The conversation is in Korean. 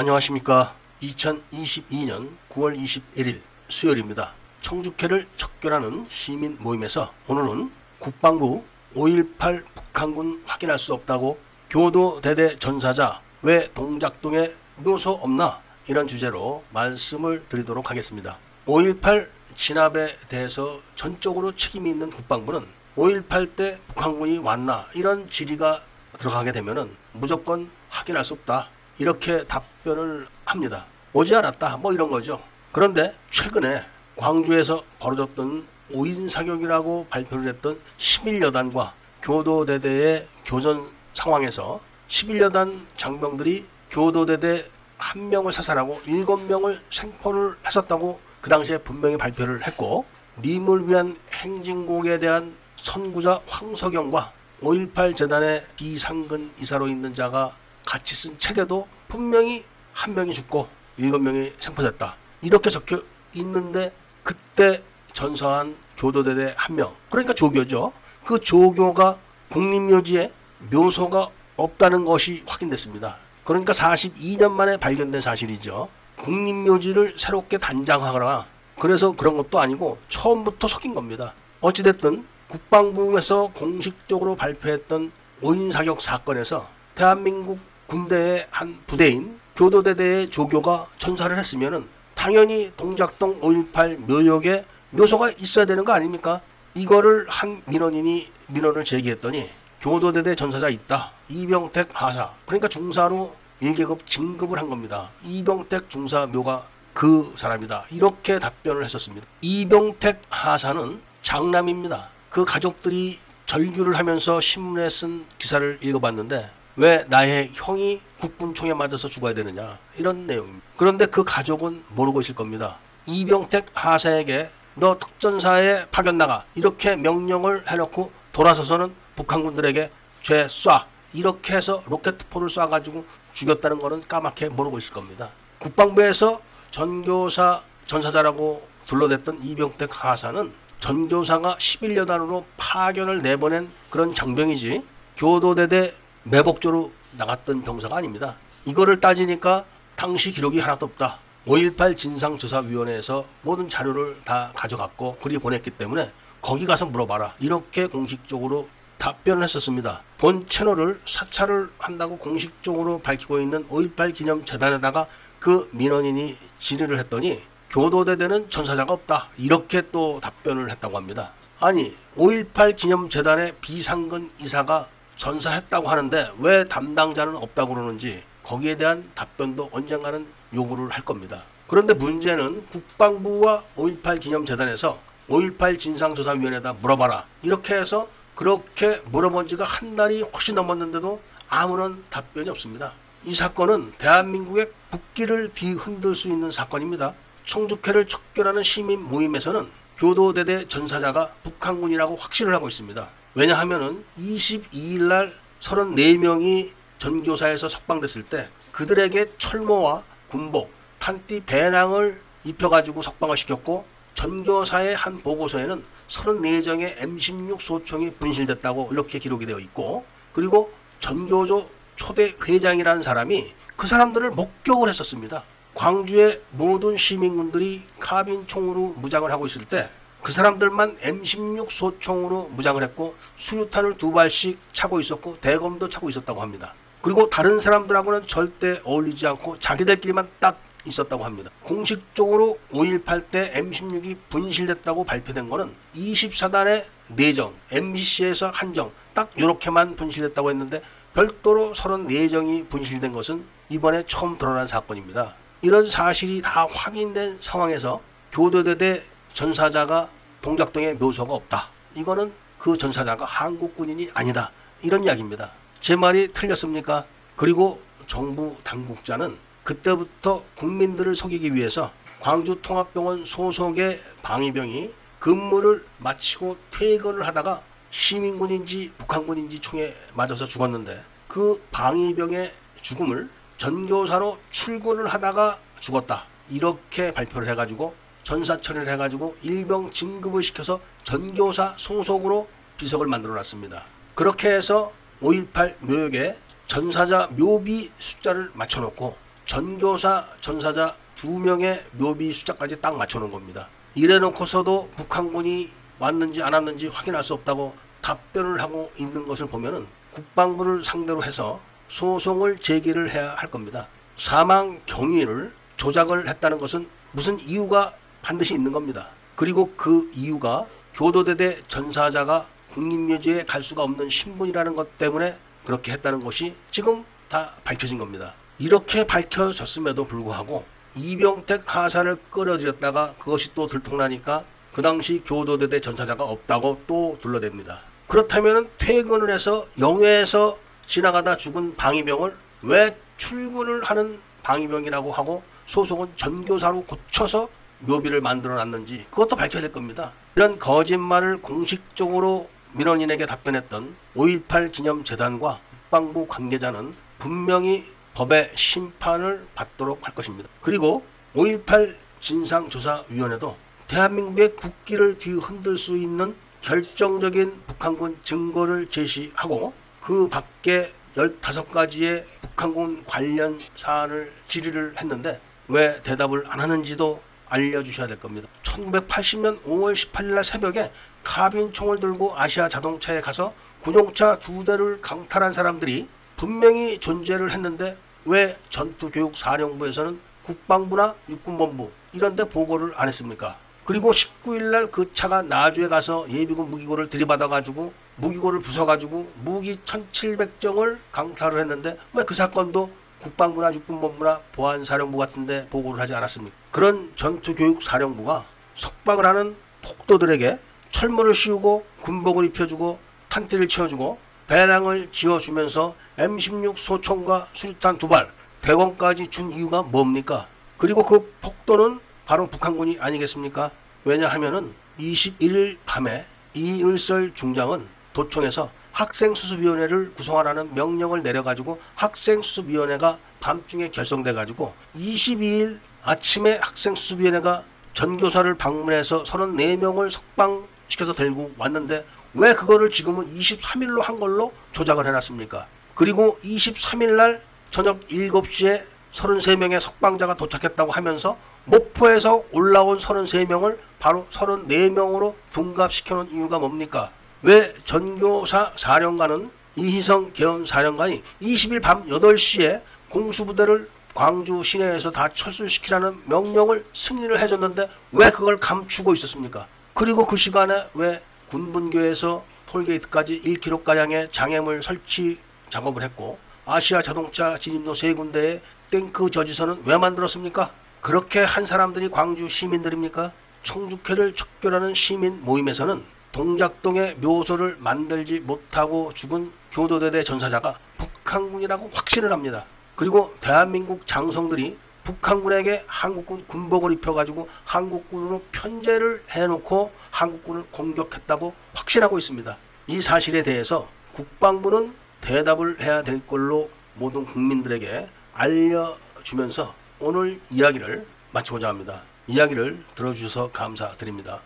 안녕하십니까. 2022년 9월 21일 수요일입니다. 청주회를 척결하는 시민 모임에서 오늘은 국방부 5.18 북한군 확인할 수 없다고 교도 대대 전사자 왜 동작동에 묘소 없나 이런 주제로 말씀을 드리도록 하겠습니다. 5.18 진압에 대해서 전적으로 책임이 있는 국방부는 5.18 때 북한군이 왔나 이런 질의가 들어가게 되면은 무조건 확인할 수 없다. 이렇게 답변을 합니다. 오지 않았다. 뭐 이런 거죠. 그런데 최근에 광주에서 벌어졌던 5인 사격이라고 발표를 했던 11여단과 교도대대의 교전 상황에서 11여단 장병들이 교도대대 한 명을 사살하고 7명을 생포를 했었다고 그 당시에 분명히 발표를 했고 님을 위한 행진곡에 대한 선구자 황석영과 5.18 재단의 비상근 이사로 있는 자가 같이 쓴 책에도 분명히 한 명이 죽고 일곱 명이 생포됐다. 이렇게 적혀 있는데 그때 전사한 교도대대 한 명. 그러니까 조교죠. 그 조교가 국립묘지에 묘소가 없다는 것이 확인됐습니다. 그러니까 42년 만에 발견된 사실이죠. 국립묘지를 새롭게 단장하거나 그래서 그런 것도 아니고 처음부터 속인 겁니다. 어찌됐든 국방부에서 공식적으로 발표했던 5인 사격 사건에서 대한민국 군대의 한 부대인 교도대대의 조교가 전사를 했으면은 당연히 동작동 5.18 묘역에 묘소가 있어야 되는 거 아닙니까? 이거를 한 민원인이 민원을 제기했더니 교도대대 전사자 있다. 이병택 하사. 그러니까 중사로 1계급 진급을 한 겁니다. 이병택 중사 묘가 그 사람이다. 이렇게 답변을 했었습니다. 이병택 하사는 장남입니다. 그 가족들이 절규를 하면서 신문에 쓴 기사를 읽어봤는데 왜 나의 형이 국군총에 맞아서 죽어야 되느냐 이런 내용입니다. 그런데 그 가족은 모르고 있을 겁니다. 이병택 하사에게 너 특전사에 파견 나가 이렇게 명령을 해놓고 돌아서서는 북한군들에게 죄 쏴 이렇게 해서 로켓포를 쏴가지고 죽였다는 거는 까맣게 모르고 있을 겁니다. 국방부에서 전교사 전사자라고 둘러댔던 이병택 하사는 전교사가 11여단으로 파견을 내보낸 그런 장병이지 교도대대 매복조로 나갔던 병사가 아닙니다. 이거를 따지니까 당시 기록이 하나도 없다. 5.18 진상조사위원회에서 모든 자료를 다 가져갔고 그리 보냈기 때문에 거기 가서 물어봐라. 이렇게 공식적으로 답변을 했었습니다. 본 채널을 사찰을 한다고 공식적으로 밝히고 있는 5.18 기념재단에다가 그 민원인이 질의를 했더니 교도대대는 전사자가 없다. 이렇게 또 답변을 했다고 합니다. 아니 5.18 기념재단의 비상근 이사가 전사했다고 하는데 왜 담당자는 없다고 그러는지 거기에 대한 답변도 언젠가는 요구를 할 겁니다. 그런데 문제는 국방부와 5.18 기념재단에서 5.18 진상조사위원회에다 물어봐라. 이렇게 해서 그렇게 물어본 지가 한 달이 훨씬 넘었는데도 아무런 답변이 없습니다. 이 사건은 대한민국의 국기를 뒤흔들 수 있는 사건입니다. 청주회를 척결하는 시민 모임에서는 교도대대 전사자가 북한군이라고 확신을 하고 있습니다. 왜냐하면 22일 날 34명이 전교사에서 석방됐을 때 그들에게 철모와 군복, 탄띠 배낭을 입혀가지고 석방을 시켰고 전교사의 한 보고서에는 34정의 M16 소총이 분실됐다고 이렇게 기록이 되어 있고 그리고 전교조 초대 회장이라는 사람이 그 사람들을 목격을 했었습니다. 광주의 모든 시민군들이 카빈 총으로 무장을 하고 있을 때 그 사람들만 M16 소총으로 무장을 했고 수류탄을 두 발씩 차고 있었고 대검도 차고 있었다고 합니다. 그리고 다른 사람들하고는 절대 어울리지 않고 자기들끼리만 딱 있었다고 합니다. 공식적으로 5.18 때 M16이 분실됐다고 발표된 거는 24단의 내정, MBC에서 한정 딱 이렇게만 분실됐다고 했는데 별도로 34정이 분실된 것은 이번에 처음 드러난 사건입니다. 이런 사실이 다 확인된 상황에서 교도대 대 전사자가 동작동에 묘소가 없다. 이거는 그 전사자가 한국 군인이 아니다. 이런 이야기입니다. 제 말이 틀렸습니까? 그리고 정부 당국자는 그때부터 국민들을 속이기 위해서 광주통합병원 소속의 방위병이 근무를 마치고 퇴근을 하다가 시민군인지 북한군인지 총에 맞아서 죽었는데 그 방위병의 죽음을 전교사로 출근을 하다가 죽었다. 이렇게 발표를 해가지고 전사 처리를 해가지고 일병 진급을 시켜서 전교사 소속으로 비석을 만들어 놨습니다. 그렇게 해서 5.18 묘역에 전사자 묘비 숫자를 맞춰놓고 전교사, 전사자 두 명의 묘비 숫자까지 딱 맞춰놓은 겁니다. 이래놓고서도 북한군이 왔는지 안 왔는지 확인할 수 없다고 답변을 하고 있는 것을 보면은 국방부를 상대로 해서 소송을 제기를 해야 할 겁니다. 사망 경위를 조작을 했다는 것은 무슨 이유가 반드시 있는 겁니다. 그리고 그 이유가 교도대대 전사자가 국립묘지에 갈 수가 없는 신분이라는 것 때문에 그렇게 했다는 것이 지금 다 밝혀진 겁니다. 이렇게 밝혀졌음에도 불구하고 이병택 하사를 끌어들였다가 그것이 또 들통나니까 그 당시 교도대대 전사자가 없다고 또 둘러댑니다. 그렇다면 퇴근을 해서 영해에서 지나가다 죽은 방위병을 왜 출근을 하는 방위병이라고 하고 소송은 전교사로 고쳐서 묘비를 만들어 놨는지 그것도 밝혀야 될 겁니다. 이런 거짓말을 공식적으로 민원인에게 답변했던 5.18 기념재단과 국방부 관계자는 분명히 법의 심판을 받도록 할 것입니다. 그리고 5.18 진상조사위원회도 대한민국의 국기를 뒤흔들 수 있는 결정적인 북한군 증거를 제시하고 그 밖에 15가지의 북한군 관련 사안을 질의를 했는데 왜 대답을 안 하는지도 알려주셔야 될 겁니다. 1980년 5월 18일 날 새벽에 카빈 총을 들고 아시아 자동차에 가서 군용차 두 대를 강탈한 사람들이 분명히 존재를 했는데 왜 전투교육사령부에서는 국방부나 육군본부 이런 데 보고를 안 했습니까? 그리고 19일 날 그 차가 나주에 가서 예비군 무기고를 들이받아 가지고 무기고를 부숴 가지고 무기 1700정을 강탈을 했는데 왜 그 사건도 국방부나 육군본부나 보안사령부 같은 데 보고를 하지 않았습니까? 그런 전투교육사령부가 석방을 하는 폭도들에게 철문을 씌우고 군복을 입혀주고 탄띠를 채워주고 배낭을 지어주면서 M16 소총과 수류탄 두 발, 대검까지 준 이유가 뭡니까? 그리고 그 폭도는 바로 북한군이 아니겠습니까? 왜냐하면은 21일 밤에 이을설 중장은 도청에서 학생수습위원회를 구성하라는 명령을 내려가지고 학생수습위원회가 밤중에 결성돼가지고 22일 아침에 학생수습위원회가 전교사를 방문해서 34명을 석방시켜서 들고 왔는데 왜 그거를 지금은 23일로 한 걸로 조작을 해놨습니까? 그리고 23일 날 저녁 7시에 33명의 석방자가 도착했다고 하면서 목포에서 올라온 33명을 바로 34명으로 둔갑시켜놓은 이유가 뭡니까? 왜 전교사 사령관은 이희성 개헌 사령관이 20일 밤 8시에 공수부대를 광주 시내에서 다 철수시키라는 명령을 승인을 해줬는데 왜 그걸 감추고 있었습니까? 그리고 그 시간에 왜 군분교에서 톨게이트까지 1km가량의 장애물 설치 작업을 했고 아시아 자동차 진입로 세 군데에 탱크 저지선은 왜 만들었습니까? 그렇게 한 사람들이 광주 시민들입니까? 청주회를 척결하는 시민 모임에서는 동작동의 묘소를 만들지 못하고 죽은 교도대대 전사자가 북한군이라고 확신을 합니다. 그리고 대한민국 장성들이 북한군에게 한국군 군복을 입혀가지고 한국군으로 편제를 해놓고 한국군을 공격했다고 확신하고 있습니다. 이 사실에 대해서 국방부는 대답을 해야 될 걸로 모든 국민들에게 알려주면서 오늘 이야기를 마치고자 합니다. 이야기를 들어주셔서 감사드립니다.